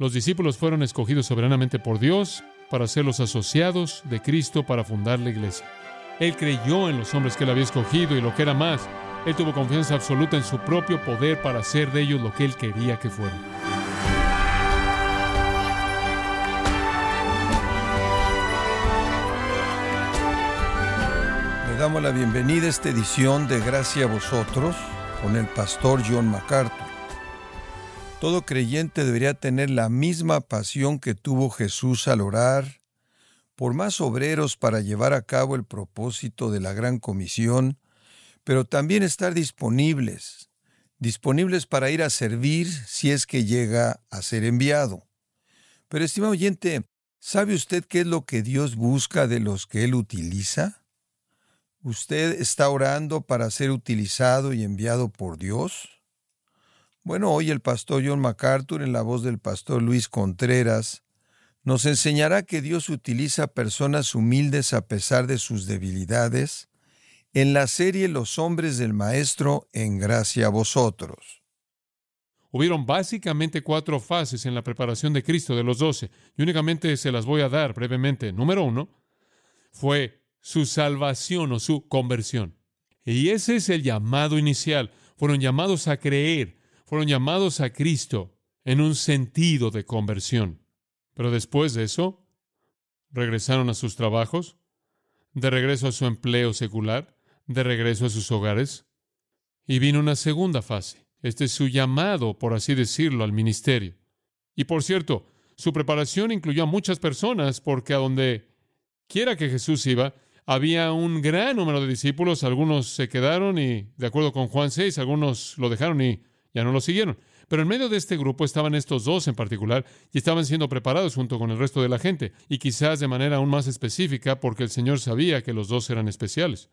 Los discípulos fueron escogidos soberanamente por Dios para ser los asociados de Cristo para fundar la iglesia. Él creyó en los hombres que él había escogido y lo que era más, él tuvo confianza absoluta en su propio poder para hacer de ellos lo que él quería que fueran. Le damos la bienvenida a esta edición de Gracia a vosotros con el pastor John MacArthur. Todo creyente debería tener la misma pasión que tuvo Jesús al orar, por más obreros para llevar a cabo el propósito de la gran comisión, pero también estar disponibles, disponibles para ir a servir si es que llega a ser enviado. Pero, estimado oyente, ¿sabe usted qué es lo que Dios busca de los que Él utiliza? ¿Usted está orando para ser utilizado y enviado por Dios? Bueno, hoy el pastor John MacArthur, en la voz del pastor Luis Contreras, nos enseñará que Dios utiliza personas humildes a pesar de sus debilidades en la serie Los hombres del Maestro en gracia a vosotros. Hubieron básicamente cuatro fases en la preparación de Cristo de los doce, y únicamente se las voy a dar brevemente. Número uno fue su salvación o su conversión. Y ese es el llamado inicial. Fueron llamados a creer fueron llamados a Cristo en un sentido de conversión. Pero después de eso, regresaron a sus trabajos, de regreso a su empleo secular, de regreso a sus hogares. Y vino una segunda fase. Este es su llamado, por así decirlo, al ministerio. Y por cierto, su preparación incluyó a muchas personas porque a donde quiera que Jesús iba, había un gran número de discípulos, algunos se quedaron y, de acuerdo con Juan 6, algunos lo dejaron y ya no lo siguieron. Pero en medio de este grupo estaban estos dos en particular y estaban siendo preparados junto con el resto de la gente, y quizás de manera aún más específica porque el Señor sabía que los dos eran especiales.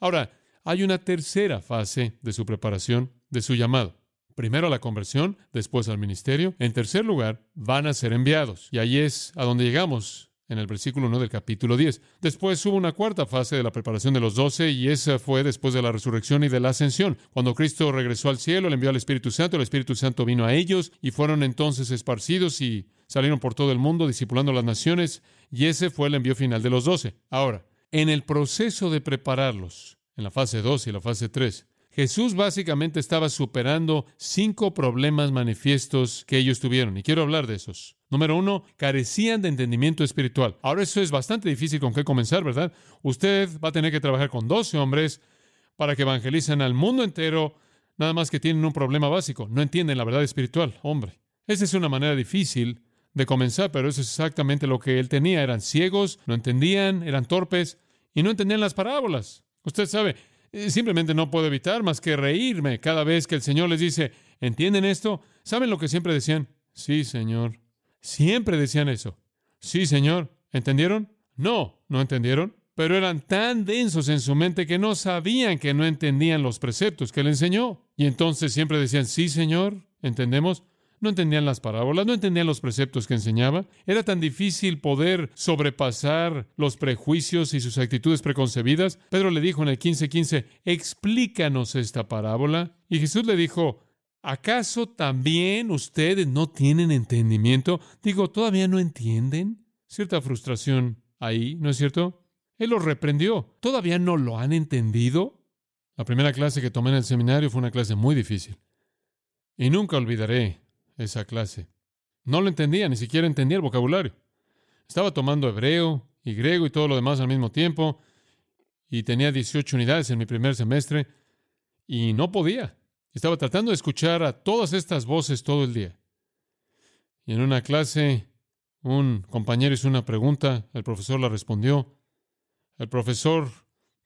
Ahora, hay una tercera fase de su preparación, de su llamado. Primero la conversión, después al ministerio. En tercer lugar, van a ser enviados. Y ahí es a donde llegamos en el versículo 1 del capítulo 10. Después hubo una cuarta fase de la preparación de los doce y esa fue después de la resurrección y de la ascensión. Cuando Cristo regresó al cielo, le envió al Espíritu Santo, el Espíritu Santo vino a ellos y fueron entonces esparcidos y salieron por todo el mundo discipulando las naciones y ese fue el envío final de los doce. Ahora, en el proceso de prepararlos, en la fase 2 y la fase 3, Jesús básicamente estaba superando cinco problemas manifiestos que ellos tuvieron, y quiero hablar de esos. Número uno, carecían de entendimiento espiritual. Ahora eso es bastante difícil con qué comenzar, ¿verdad? Usted va a tener que trabajar con 12 hombres para que evangelicen al mundo entero, nada más que tienen un problema básico, no entienden la verdad espiritual, hombre. Esa es una manera difícil de comenzar, pero eso es exactamente lo que él tenía. Eran ciegos, no entendían, eran torpes y no entendían las parábolas. Usted sabe, eh, simplemente no puedo evitar más que reírme cada vez que el Señor les dice, ¿entienden esto? ¿Saben lo que siempre decían? Sí, Señor. Siempre decían eso. Sí, Señor. ¿Entendieron? No, no entendieron. Pero eran tan densos en su mente que no sabían que no entendían los preceptos que él enseñó. Y entonces siempre decían, sí, Señor, ¿entendemos? no entendían las parábolas, no entendían los preceptos que enseñaba. Era tan difícil poder sobrepasar los prejuicios y sus actitudes preconcebidas. Pedro le dijo en el 15:15, explícanos esta parábola. Y Jesús le dijo, ¿acaso también ustedes no tienen entendimiento? Digo, ¿todavía no entienden? Cierta frustración ahí, ¿no es cierto? Él los reprendió. ¿Todavía no lo han entendido? La primera clase que tomé en el seminario fue una clase muy difícil. Y nunca olvidaré esa clase. No lo entendía, ni siquiera entendía el vocabulario. Estaba tomando hebreo y griego y todo lo demás al mismo tiempo, y tenía 18 unidades en mi primer semestre, y no podía. Estaba tratando de escuchar a todas estas voces todo el día. Y en una clase, un compañero hizo una pregunta, el profesor la respondió. El profesor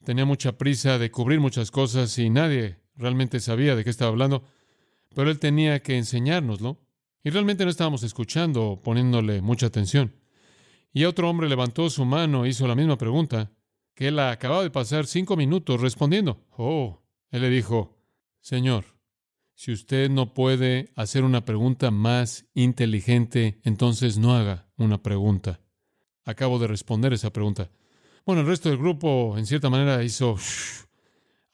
tenía mucha prisa de cubrir muchas cosas y nadie realmente sabía de qué estaba hablando pero él tenía que enseñárnoslo. Y realmente no estábamos escuchando o poniéndole mucha atención. Y otro hombre levantó su mano e hizo la misma pregunta, que él acababa de pasar cinco minutos respondiendo. Oh, él le dijo, Señor, si usted no puede hacer una pregunta más inteligente, entonces no haga una pregunta. Acabo de responder esa pregunta. Bueno, el resto del grupo, en cierta manera, hizo...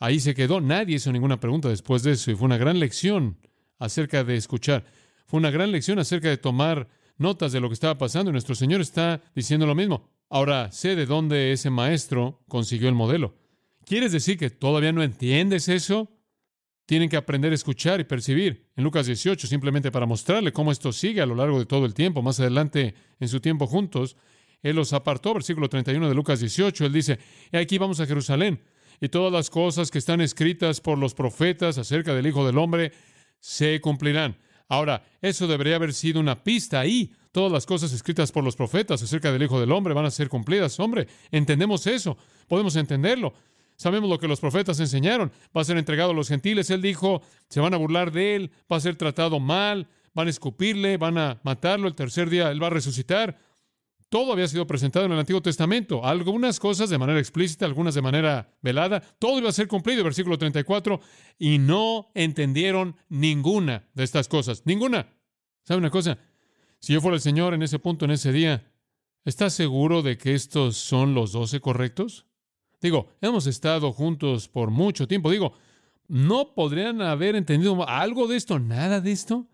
Ahí se quedó. Nadie hizo ninguna pregunta después de eso y fue una gran lección acerca de escuchar. Fue una gran lección acerca de tomar notas de lo que estaba pasando y nuestro Señor está diciendo lo mismo. Ahora sé de dónde ese maestro consiguió el modelo. ¿Quieres decir que todavía no entiendes eso? Tienen que aprender a escuchar y percibir. En Lucas 18, simplemente para mostrarle cómo esto sigue a lo largo de todo el tiempo, más adelante en su tiempo juntos, Él los apartó, versículo 31 de Lucas 18, Él dice, y aquí vamos a Jerusalén, y todas las cosas que están escritas por los profetas acerca del Hijo del Hombre se cumplirán. Ahora, eso debería haber sido una pista ahí. Todas las cosas escritas por los profetas acerca del Hijo del Hombre van a ser cumplidas. Hombre, entendemos eso, podemos entenderlo. Sabemos lo que los profetas enseñaron. Va a ser entregado a los gentiles. Él dijo, se van a burlar de él, va a ser tratado mal, van a escupirle, van a matarlo. El tercer día él va a resucitar. Todo había sido presentado en el Antiguo Testamento. Algunas cosas de manera explícita, algunas de manera velada. Todo iba a ser cumplido, versículo 34. Y no entendieron ninguna de estas cosas. Ninguna. ¿Sabe una cosa? Si yo fuera el Señor en ese punto, en ese día, ¿estás seguro de que estos son los doce correctos? Digo, hemos estado juntos por mucho tiempo. Digo, ¿no podrían haber entendido algo de esto, nada de esto?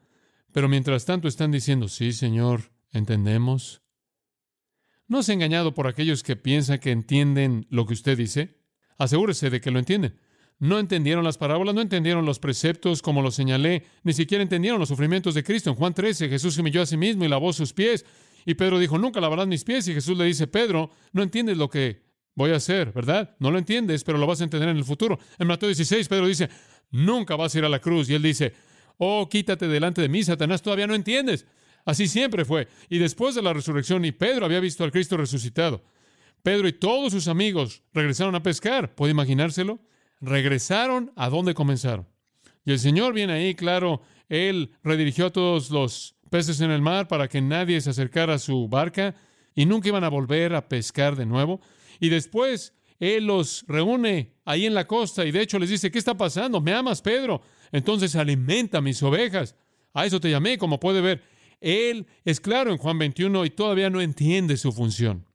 Pero mientras tanto están diciendo, sí, Señor, entendemos. ¿No ha engañado por aquellos que piensan que entienden lo que usted dice? Asegúrese de que lo entienden. No entendieron las parábolas, no entendieron los preceptos como lo señalé, ni siquiera entendieron los sufrimientos de Cristo. En Juan 13 Jesús se humilló a sí mismo y lavó sus pies. Y Pedro dijo, nunca lavarás mis pies. Y Jesús le dice, Pedro, no entiendes lo que voy a hacer, ¿verdad? No lo entiendes, pero lo vas a entender en el futuro. En Mateo 16 Pedro dice, nunca vas a ir a la cruz. Y él dice, oh, quítate delante de mí, Satanás, todavía no entiendes. Así siempre fue. Y después de la resurrección, y Pedro había visto al Cristo resucitado. Pedro y todos sus amigos regresaron a pescar. ¿Puede imaginárselo? Regresaron a donde comenzaron. Y el Señor viene ahí, claro, Él redirigió a todos los peces en el mar para que nadie se acercara a su barca y nunca iban a volver a pescar de nuevo. Y después Él los reúne ahí en la costa y de hecho les dice, ¿qué está pasando? ¿Me amas, Pedro? Entonces alimenta mis ovejas. A eso te llamé, como puede ver. Él es claro en Juan 21 y todavía no entiende su función.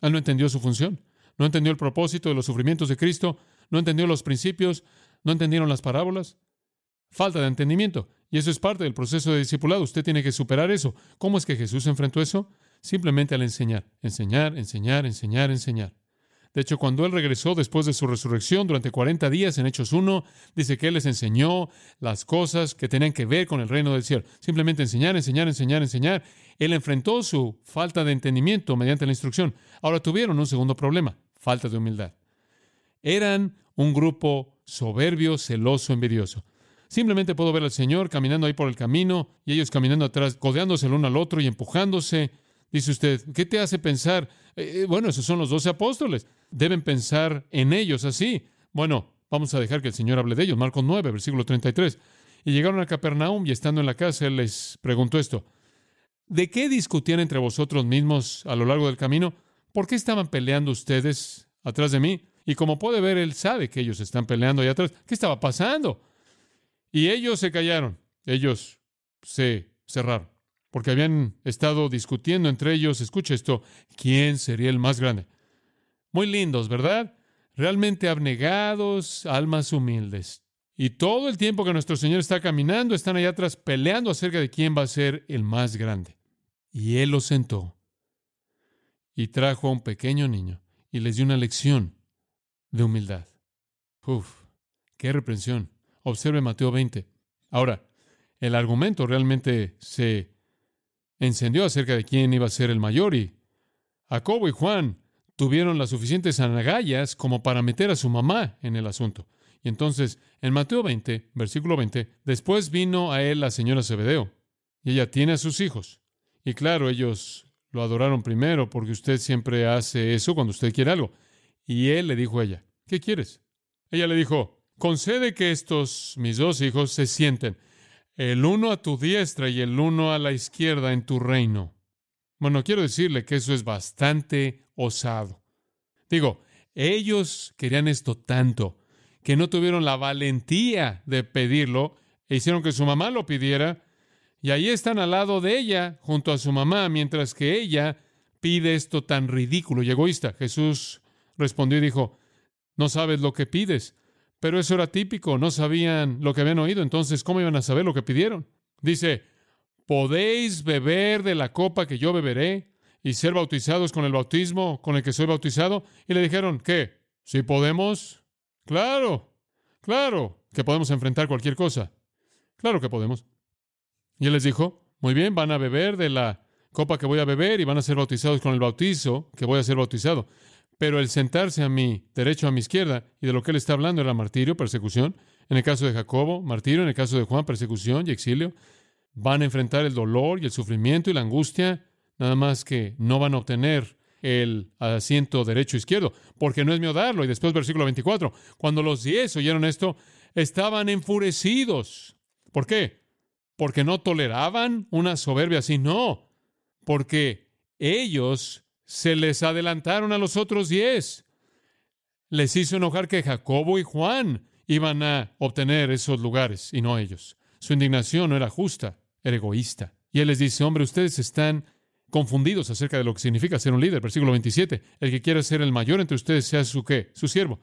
Él no entendió su función, no entendió el propósito de los sufrimientos de Cristo, no entendió los principios, no entendieron las parábolas. Falta de entendimiento. Y eso es parte del proceso de discipulado. Usted tiene que superar eso. ¿Cómo es que Jesús enfrentó eso? Simplemente al enseñar, enseñar, enseñar, enseñar, enseñar. De hecho, cuando Él regresó después de su resurrección durante 40 días en Hechos 1, dice que Él les enseñó las cosas que tenían que ver con el reino del cielo. Simplemente enseñar, enseñar, enseñar, enseñar. Él enfrentó su falta de entendimiento mediante la instrucción. Ahora tuvieron un segundo problema, falta de humildad. Eran un grupo soberbio, celoso, envidioso. Simplemente puedo ver al Señor caminando ahí por el camino y ellos caminando atrás, codeándose el uno al otro y empujándose. Dice usted, ¿qué te hace pensar? Eh, eh, bueno, esos son los doce apóstoles deben pensar en ellos así. Bueno, vamos a dejar que el Señor hable de ellos. Marcos 9, versículo 33. Y llegaron a Capernaum y estando en la casa, Él les preguntó esto. ¿De qué discutían entre vosotros mismos a lo largo del camino? ¿Por qué estaban peleando ustedes atrás de mí? Y como puede ver, Él sabe que ellos están peleando allá atrás. ¿Qué estaba pasando? Y ellos se callaron. Ellos se cerraron. Porque habían estado discutiendo entre ellos, escucha esto, ¿quién sería el más grande? Muy lindos, ¿verdad? Realmente abnegados, almas humildes. Y todo el tiempo que nuestro Señor está caminando, están allá atrás peleando acerca de quién va a ser el más grande. Y Él los sentó y trajo a un pequeño niño y les dio una lección de humildad. Uf, qué reprensión. Observe Mateo 20. Ahora, el argumento realmente se encendió acerca de quién iba a ser el mayor y Jacobo y Juan tuvieron las suficientes anagallas como para meter a su mamá en el asunto. Y entonces, en Mateo 20, versículo 20, después vino a él la señora Zebedeo, y ella tiene a sus hijos. Y claro, ellos lo adoraron primero, porque usted siempre hace eso cuando usted quiere algo. Y él le dijo a ella, ¿qué quieres? Ella le dijo, concede que estos mis dos hijos se sienten, el uno a tu diestra y el uno a la izquierda en tu reino. Bueno, quiero decirle que eso es bastante osado. Digo, ellos querían esto tanto que no tuvieron la valentía de pedirlo e hicieron que su mamá lo pidiera y ahí están al lado de ella junto a su mamá mientras que ella pide esto tan ridículo y egoísta. Jesús respondió y dijo, no sabes lo que pides, pero eso era típico, no sabían lo que habían oído, entonces ¿cómo iban a saber lo que pidieron? Dice, ¿podéis beber de la copa que yo beberé y ser bautizados con el bautismo con el que soy bautizado? Y le dijeron, ¿qué? ¿Sí podemos? Claro, claro, que podemos enfrentar cualquier cosa. Claro que podemos. Y él les dijo, muy bien, van a beber de la copa que voy a beber y van a ser bautizados con el bautizo que voy a ser bautizado. Pero el sentarse a mi derecho, a mi izquierda, y de lo que él está hablando era martirio, persecución. En el caso de Jacobo, martirio. En el caso de Juan, persecución y exilio. Van a enfrentar el dolor y el sufrimiento y la angustia, nada más que no van a obtener el asiento derecho izquierdo, porque no es mío darlo. Y después, versículo 24, cuando los diez oyeron esto, estaban enfurecidos. ¿Por qué? Porque no toleraban una soberbia así, no, porque ellos se les adelantaron a los otros diez. Les hizo enojar que Jacobo y Juan iban a obtener esos lugares y no ellos. Su indignación no era justa, era egoísta. Y él les dice, hombre, ustedes están confundidos acerca de lo que significa ser un líder. Versículo 27, el que quiera ser el mayor entre ustedes sea su qué, su siervo.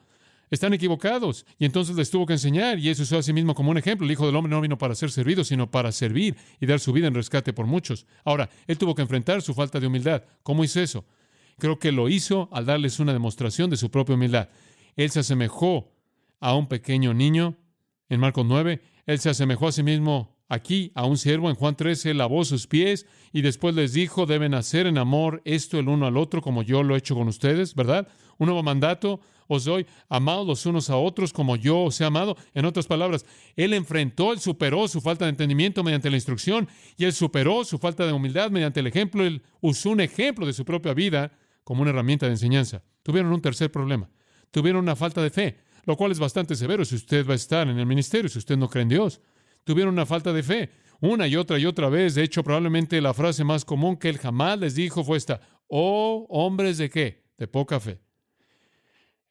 Están equivocados. Y entonces les tuvo que enseñar, y eso usó a sí mismo como un ejemplo. El Hijo del Hombre no vino para ser servido, sino para servir y dar su vida en rescate por muchos. Ahora, él tuvo que enfrentar su falta de humildad. ¿Cómo hizo eso? Creo que lo hizo al darles una demostración de su propia humildad. Él se asemejó a un pequeño niño en Marcos 9. Él se asemejó a sí mismo aquí a un siervo. En Juan 13 lavó sus pies y después les dijo, deben hacer en amor esto el uno al otro como yo lo he hecho con ustedes, ¿verdad? Un nuevo mandato, os doy, amados los unos a otros como yo os he amado. En otras palabras, él enfrentó, él superó su falta de entendimiento mediante la instrucción y él superó su falta de humildad mediante el ejemplo. Él usó un ejemplo de su propia vida como una herramienta de enseñanza. Tuvieron un tercer problema. Tuvieron una falta de fe, lo cual es bastante severo si usted va a estar en el ministerio, si usted no cree en Dios. Tuvieron una falta de fe, una y otra y otra vez. De hecho, probablemente la frase más común que él jamás les dijo fue esta, oh hombres de qué? De poca fe.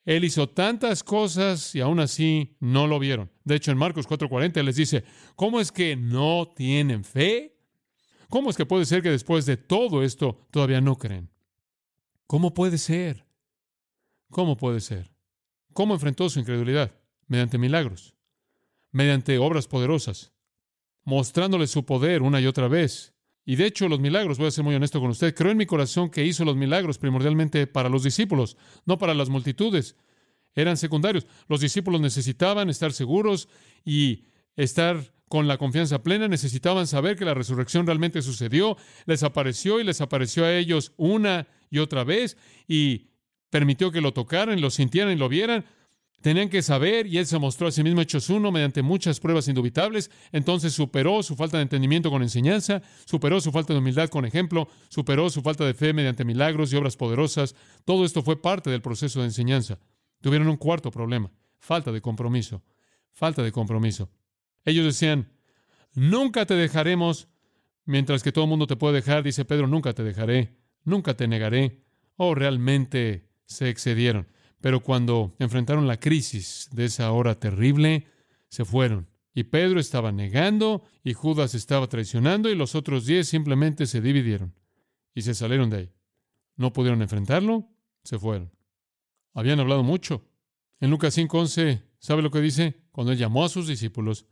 Él hizo tantas cosas y aún así no lo vieron. De hecho, en Marcos 4:40 les dice, ¿cómo es que no tienen fe? ¿Cómo es que puede ser que después de todo esto todavía no creen? ¿Cómo puede ser? ¿Cómo puede ser? ¿Cómo enfrentó su incredulidad? Mediante milagros, mediante obras poderosas, mostrándole su poder una y otra vez. Y de hecho, los milagros, voy a ser muy honesto con usted, creo en mi corazón que hizo los milagros primordialmente para los discípulos, no para las multitudes. Eran secundarios. Los discípulos necesitaban estar seguros y estar con la confianza plena, necesitaban saber que la resurrección realmente sucedió, les apareció y les apareció a ellos una y otra vez y permitió que lo tocaran, lo sintieran y lo vieran. Tenían que saber, y él se mostró a sí mismo hechos uno mediante muchas pruebas indubitables. Entonces superó su falta de entendimiento con enseñanza, superó su falta de humildad con ejemplo, superó su falta de fe mediante milagros y obras poderosas. Todo esto fue parte del proceso de enseñanza. Tuvieron un cuarto problema, falta de compromiso. Falta de compromiso. Ellos decían, nunca te dejaremos, mientras que todo el mundo te puede dejar, dice Pedro, nunca te dejaré, nunca te negaré. Oh, realmente se excedieron. Pero cuando enfrentaron la crisis de esa hora terrible, se fueron. Y Pedro estaba negando, y Judas estaba traicionando, y los otros diez simplemente se dividieron y se salieron de ahí. No pudieron enfrentarlo, se fueron. Habían hablado mucho. En Lucas 5:11, ¿sabe lo que dice? Cuando él llamó a sus discípulos,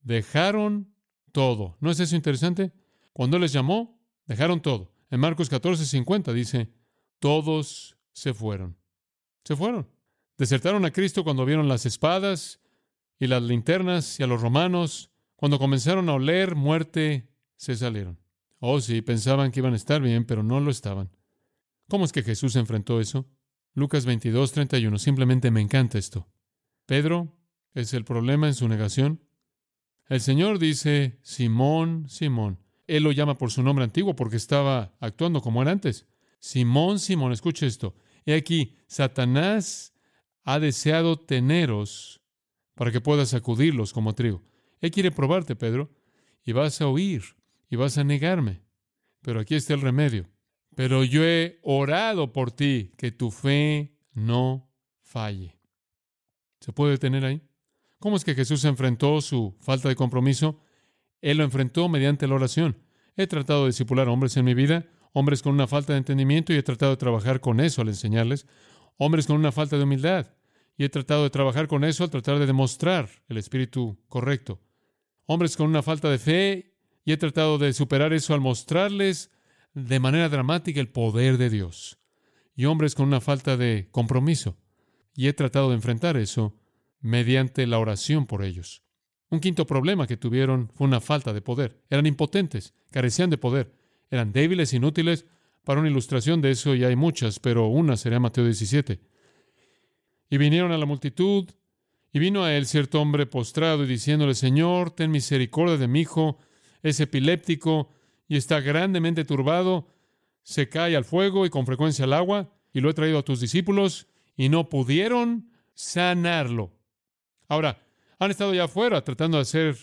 dejaron todo. ¿No es eso interesante? Cuando Él les llamó, dejaron todo. En Marcos 14, 50 dice, todos se fueron. Se fueron. Desertaron a Cristo cuando vieron las espadas y las linternas y a los romanos. Cuando comenzaron a oler muerte, se salieron. Oh, sí, pensaban que iban a estar bien, pero no lo estaban. ¿Cómo es que Jesús enfrentó eso? Lucas 22, 31. Simplemente me encanta esto. Pedro es el problema en su negación. El Señor dice, Simón, Simón. Él lo llama por su nombre antiguo porque estaba actuando como era antes. Simón, Simón, escuche esto. He aquí, Satanás ha deseado teneros para que puedas sacudirlos como trigo. Él quiere probarte, Pedro, y vas a huir y vas a negarme. Pero aquí está el remedio. Pero yo he orado por ti, que tu fe no falle. ¿Se puede detener ahí? ¿Cómo es que Jesús enfrentó su falta de compromiso? Él lo enfrentó mediante la oración. He tratado de discipular hombres en mi vida, hombres con una falta de entendimiento, y he tratado de trabajar con eso al enseñarles, hombres con una falta de humildad, y he tratado de trabajar con eso al tratar de demostrar el espíritu correcto, hombres con una falta de fe, y he tratado de superar eso al mostrarles de manera dramática el poder de Dios. Y hombres con una falta de compromiso. Y he tratado de enfrentar eso mediante la oración por ellos. Un quinto problema que tuvieron fue una falta de poder. Eran impotentes, carecían de poder, eran débiles, inútiles. Para una ilustración de eso, y hay muchas, pero una sería Mateo 17. Y vinieron a la multitud, y vino a él cierto hombre postrado y diciéndole, Señor, ten misericordia de mi hijo, es epiléptico y está grandemente turbado, se cae al fuego y con frecuencia al agua, y lo he traído a tus discípulos, y no pudieron sanarlo. Ahora, han estado ya afuera tratando de hacer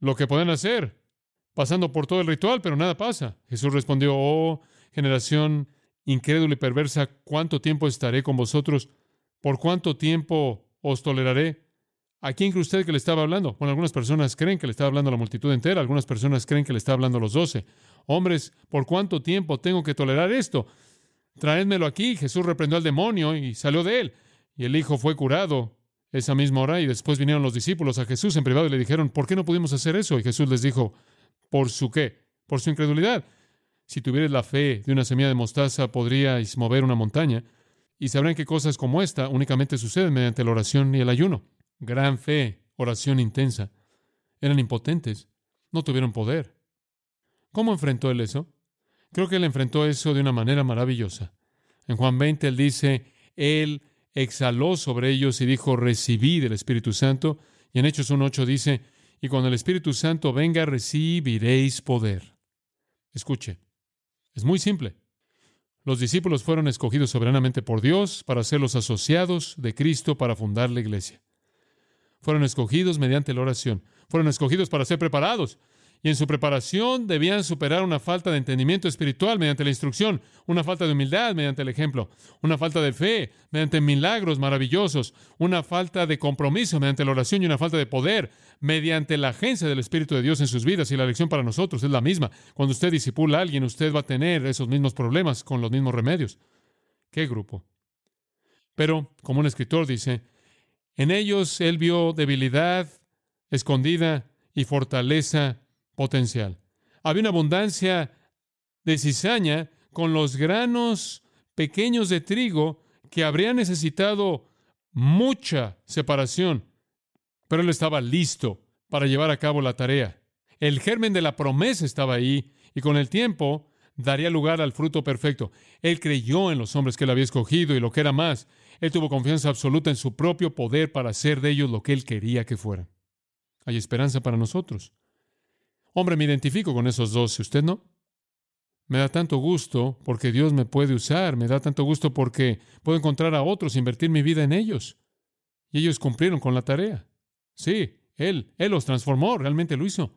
lo que pueden hacer, pasando por todo el ritual, pero nada pasa. Jesús respondió, oh, generación incrédula y perversa, ¿cuánto tiempo estaré con vosotros? ¿Por cuánto tiempo os toleraré? ¿A quién cree usted que le estaba hablando? Bueno, algunas personas creen que le estaba hablando a la multitud entera, algunas personas creen que le estaba hablando a los doce. Hombres, ¿por cuánto tiempo tengo que tolerar esto? Traédmelo aquí. Jesús reprendió al demonio y salió de él. Y el hijo fue curado esa misma hora y después vinieron los discípulos a Jesús en privado y le dijeron, ¿por qué no pudimos hacer eso? Y Jesús les dijo, ¿por su qué? Por su incredulidad. Si tuvierais la fe de una semilla de mostaza, podríais mover una montaña. Y sabrán que cosas como esta únicamente suceden mediante la oración y el ayuno. Gran fe, oración intensa. Eran impotentes, no tuvieron poder. ¿Cómo enfrentó él eso? Creo que él enfrentó eso de una manera maravillosa. En Juan 20 él dice, él exhaló sobre ellos y dijo, recibid el Espíritu Santo. Y en Hechos 1.8 dice, y cuando el Espíritu Santo venga, recibiréis poder. Escuche, es muy simple. Los discípulos fueron escogidos soberanamente por Dios para ser los asociados de Cristo para fundar la iglesia. Fueron escogidos mediante la oración. Fueron escogidos para ser preparados y en su preparación debían superar una falta de entendimiento espiritual mediante la instrucción, una falta de humildad mediante el ejemplo, una falta de fe mediante milagros maravillosos, una falta de compromiso mediante la oración y una falta de poder mediante la agencia del Espíritu de Dios en sus vidas. Y la lección para nosotros es la misma. Cuando usted disipula a alguien, usted va a tener esos mismos problemas con los mismos remedios. ¿Qué grupo? Pero, como un escritor dice, en ellos él vio debilidad escondida y fortaleza potencial. Había una abundancia de cizaña con los granos pequeños de trigo que habría necesitado mucha separación, pero él estaba listo para llevar a cabo la tarea. El germen de la promesa estaba ahí y con el tiempo daría lugar al fruto perfecto. Él creyó en los hombres que él había escogido y lo que era más, él tuvo confianza absoluta en su propio poder para hacer de ellos lo que él quería que fueran. Hay esperanza para nosotros. Hombre, me identifico con esos dos, ¿y usted no? Me da tanto gusto porque Dios me puede usar, me da tanto gusto porque puedo encontrar a otros, invertir mi vida en ellos. Y ellos cumplieron con la tarea. Sí, Él, Él los transformó, realmente lo hizo.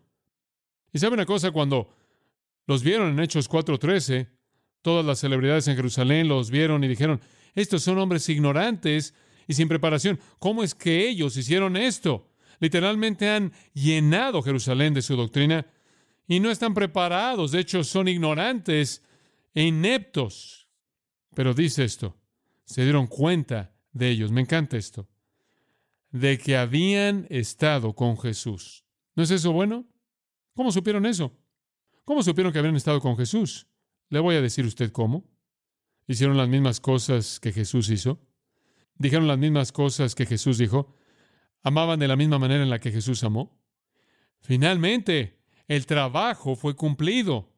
Y sabe una cosa, cuando los vieron en Hechos 4:13, todas las celebridades en Jerusalén los vieron y dijeron, estos son hombres ignorantes y sin preparación. ¿Cómo es que ellos hicieron esto? Literalmente han llenado Jerusalén de su doctrina y no están preparados. De hecho, son ignorantes e ineptos. Pero dice esto, se dieron cuenta de ellos. Me encanta esto. De que habían estado con Jesús. ¿No es eso bueno? ¿Cómo supieron eso? ¿Cómo supieron que habían estado con Jesús? Le voy a decir usted cómo. Hicieron las mismas cosas que Jesús hizo. Dijeron las mismas cosas que Jesús dijo amaban de la misma manera en la que Jesús amó. Finalmente, el trabajo fue cumplido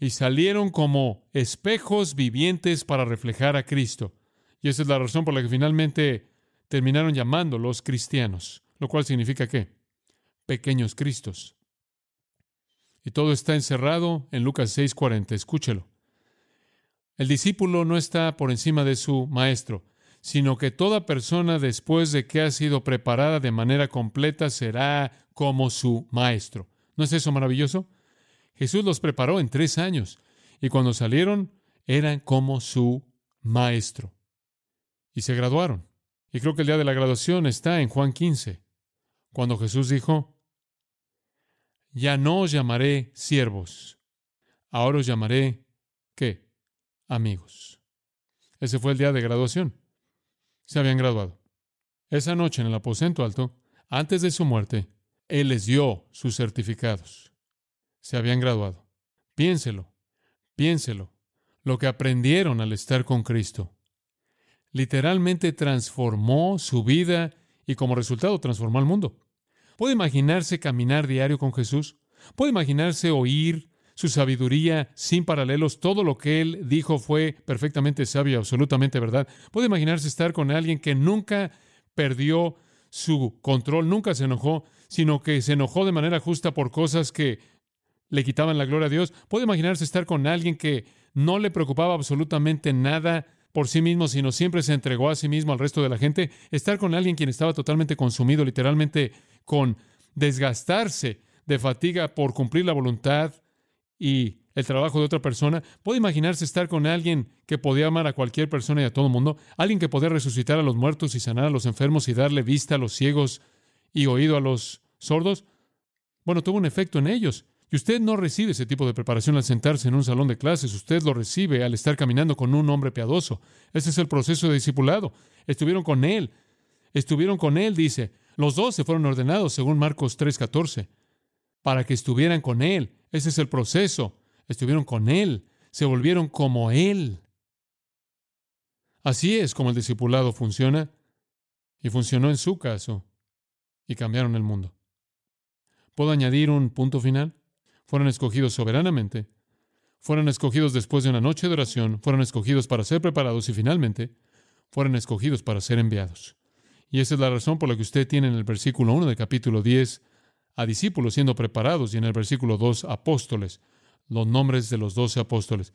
y salieron como espejos vivientes para reflejar a Cristo. Y esa es la razón por la que finalmente terminaron llamándolos cristianos, lo cual significa qué? Pequeños Cristos. Y todo está encerrado en Lucas 6:40. Escúchelo. El discípulo no está por encima de su maestro sino que toda persona después de que ha sido preparada de manera completa será como su maestro. ¿No es eso maravilloso? Jesús los preparó en tres años y cuando salieron eran como su maestro. Y se graduaron. Y creo que el día de la graduación está en Juan 15, cuando Jesús dijo, ya no os llamaré siervos, ahora os llamaré, ¿qué? Amigos. Ese fue el día de graduación se habían graduado. Esa noche en el aposento alto, antes de su muerte, Él les dio sus certificados. se habían graduado. Piénselo, piénselo, lo que aprendieron al estar con Cristo. Literalmente transformó su vida y como resultado transformó al mundo. ¿Puede imaginarse caminar diario con Jesús? ¿Puede imaginarse oír su sabiduría sin paralelos? Todo lo que él dijo fue perfectamente sabio, absolutamente verdad. ¿Puede imaginarse estar con alguien que nunca perdió su control, nunca se enojó, sino que se enojó de manera justa por cosas que le quitaban la gloria a Dios? ¿Puede imaginarse estar con alguien que no le preocupaba absolutamente nada por sí mismo, sino siempre se entregó a sí mismo al resto de la gente? Estar con alguien quien estaba totalmente consumido, literalmente con desgastarse de fatiga por cumplir la voluntad y el trabajo de otra persona. ¿Puede imaginarse estar con alguien que podía amar a cualquier persona y a todo el mundo? Alguien que podía resucitar a los muertos y sanar a los enfermos y darle vista a los ciegos y oído a los sordos. Bueno, tuvo un efecto en ellos. Y usted no recibe ese tipo de preparación al sentarse en un salón de clases, usted lo recibe al estar caminando con un hombre piadoso. Ese es el proceso de discipulado. Estuvieron con él. Estuvieron con él, dice. Los dos se fueron ordenados, según Marcos 3:14, para que estuvieran con él. Ese es el proceso estuvieron con Él, se volvieron como Él. Así es como el discipulado funciona y funcionó en su caso y cambiaron el mundo. ¿Puedo añadir un punto final? Fueron escogidos soberanamente, fueron escogidos después de una noche de oración, fueron escogidos para ser preparados y finalmente fueron escogidos para ser enviados. Y esa es la razón por la que usted tiene en el versículo 1 del capítulo 10 a discípulos siendo preparados y en el versículo 2 apóstoles los nombres de los doce apóstoles.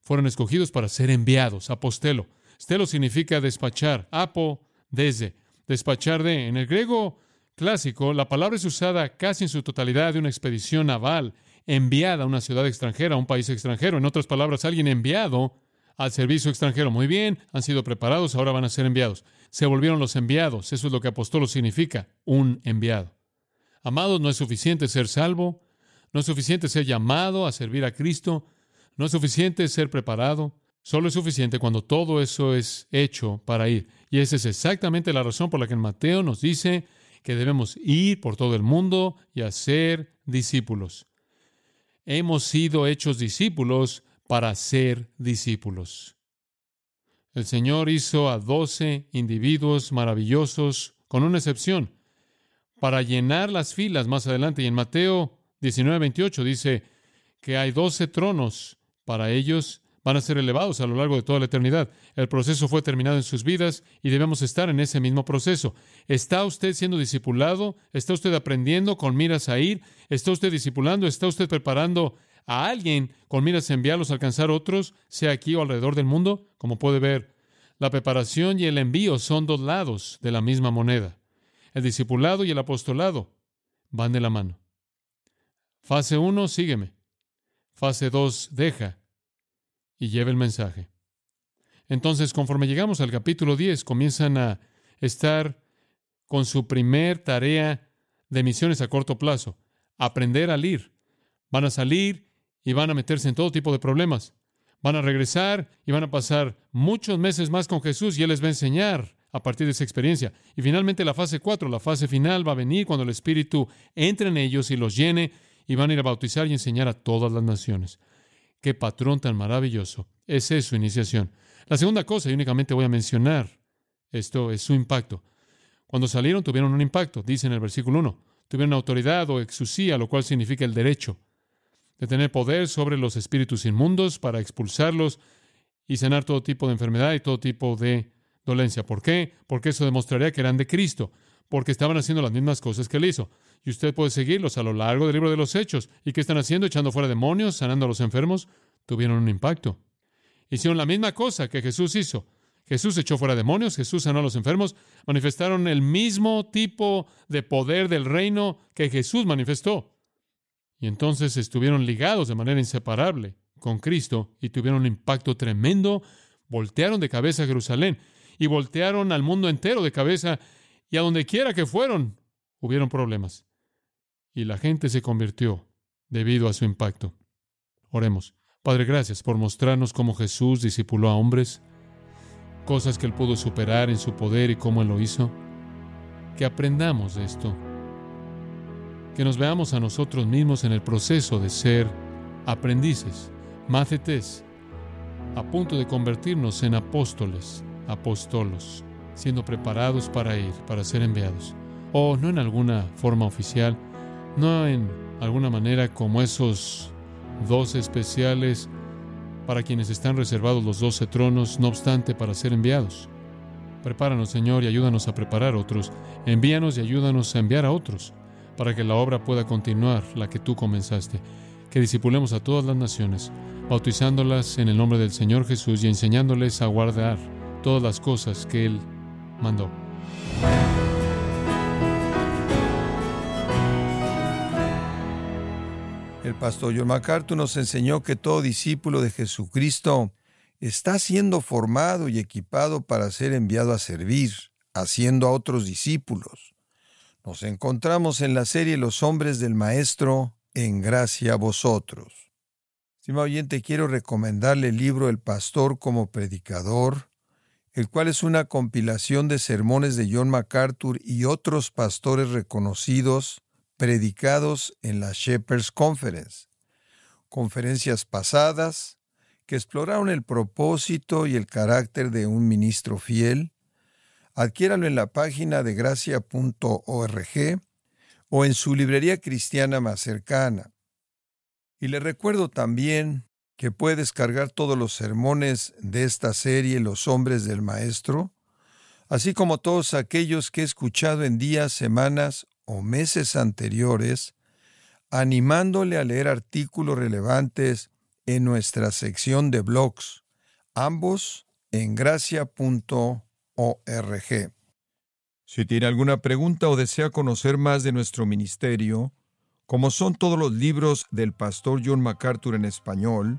Fueron escogidos para ser enviados, apostelo. Stelo significa despachar, apo, desde, despachar de. En el griego clásico, la palabra es usada casi en su totalidad de una expedición naval enviada a una ciudad extranjera, a un país extranjero. En otras palabras, alguien enviado al servicio extranjero. Muy bien, han sido preparados, ahora van a ser enviados. Se volvieron los enviados. Eso es lo que apostolo significa, un enviado. Amados, no es suficiente ser salvo, no es suficiente ser llamado a servir a Cristo. No es suficiente ser preparado. Solo es suficiente cuando todo eso es hecho para ir. Y esa es exactamente la razón por la que en Mateo nos dice que debemos ir por todo el mundo y hacer discípulos. Hemos sido hechos discípulos para ser discípulos. El Señor hizo a doce individuos maravillosos, con una excepción, para llenar las filas más adelante. Y en Mateo 19:28 dice que hay doce tronos para ellos, van a ser elevados a lo largo de toda la eternidad. El proceso fue terminado en sus vidas y debemos estar en ese mismo proceso. ¿Está usted siendo discipulado? ¿Está usted aprendiendo con miras a ir? ¿Está usted discipulando? ¿Está usted preparando a alguien con miras a enviarlos a alcanzar otros, sea aquí o alrededor del mundo? Como puede ver, la preparación y el envío son dos lados de la misma moneda. El discipulado y el apostolado van de la mano. Fase 1, sígueme. Fase 2, deja y lleva el mensaje. Entonces, conforme llegamos al capítulo 10, comienzan a estar con su primer tarea de misiones a corto plazo, aprender a ir. Van a salir y van a meterse en todo tipo de problemas. Van a regresar y van a pasar muchos meses más con Jesús y Él les va a enseñar a partir de esa experiencia. Y finalmente la fase 4, la fase final, va a venir cuando el Espíritu entre en ellos y los llene y van a ir a bautizar y enseñar a todas las naciones. Qué patrón tan maravilloso. Esa es su iniciación. La segunda cosa, y únicamente voy a mencionar, esto es su impacto. Cuando salieron tuvieron un impacto, dice en el versículo 1. Tuvieron autoridad o exusía, lo cual significa el derecho de tener poder sobre los espíritus inmundos para expulsarlos y sanar todo tipo de enfermedad y todo tipo de ¿Por qué? Porque eso demostraría que eran de Cristo, porque estaban haciendo las mismas cosas que él hizo. Y usted puede seguirlos a lo largo del libro de los Hechos. ¿Y qué están haciendo? Echando fuera demonios, sanando a los enfermos. Tuvieron un impacto. Hicieron la misma cosa que Jesús hizo. Jesús echó fuera demonios, Jesús sanó a los enfermos, manifestaron el mismo tipo de poder del reino que Jesús manifestó. Y entonces estuvieron ligados de manera inseparable con Cristo y tuvieron un impacto tremendo. Voltearon de cabeza a Jerusalén y voltearon al mundo entero de cabeza y a donde quiera que fueron, hubieron problemas y la gente se convirtió debido a su impacto. Oremos. Padre, gracias por mostrarnos cómo Jesús discipuló a hombres, cosas que Él pudo superar en su poder y cómo Él lo hizo. Que aprendamos de esto. que nos veamos a nosotros mismos en el proceso de ser aprendices, mácetes, a punto de convertirnos en apóstoles, apóstolos, siendo preparados para ir, para ser enviados. O no en alguna forma oficial, no en alguna manera como esos dos especiales para quienes están reservados los doce tronos, no obstante, para ser enviados. Prepáranos, Señor, y ayúdanos a preparar otros. Envíanos y ayúdanos a enviar a otros, para que la obra pueda continuar, la que tú comenzaste. Que disipulemos a todas las naciones, bautizándolas en el nombre del Señor Jesús y enseñándoles a guardar todas las cosas que Él mandó. El pastor John MacArthur nos enseñó que todo discípulo de Jesucristo está siendo formado y equipado para ser enviado a servir, haciendo a otros discípulos. Nos encontramos en la serie Los hombres del Maestro, en gracia a vosotros. Estimado oyente, quiero recomendarle el libro El Pastor como Predicador, el cual es una compilación de sermones de John MacArthur y otros pastores reconocidos predicados en la Shepherds Conference, conferencias pasadas que exploraron el propósito y el carácter de un ministro fiel. Adquiéralo en la página de gracia.org o en su librería cristiana más cercana. Y le recuerdo también que puede descargar todos los sermones de esta serie Los hombres del Maestro, así como todos aquellos que he escuchado en días, semanas o meses anteriores, animándole a leer artículos relevantes en nuestra sección de blogs, ambos en gracia.org. Si tiene alguna pregunta o desea conocer más de nuestro ministerio, como son todos los libros del pastor John MacArthur en español,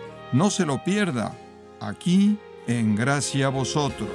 no se lo pierda, aquí en Gracia Vosotros.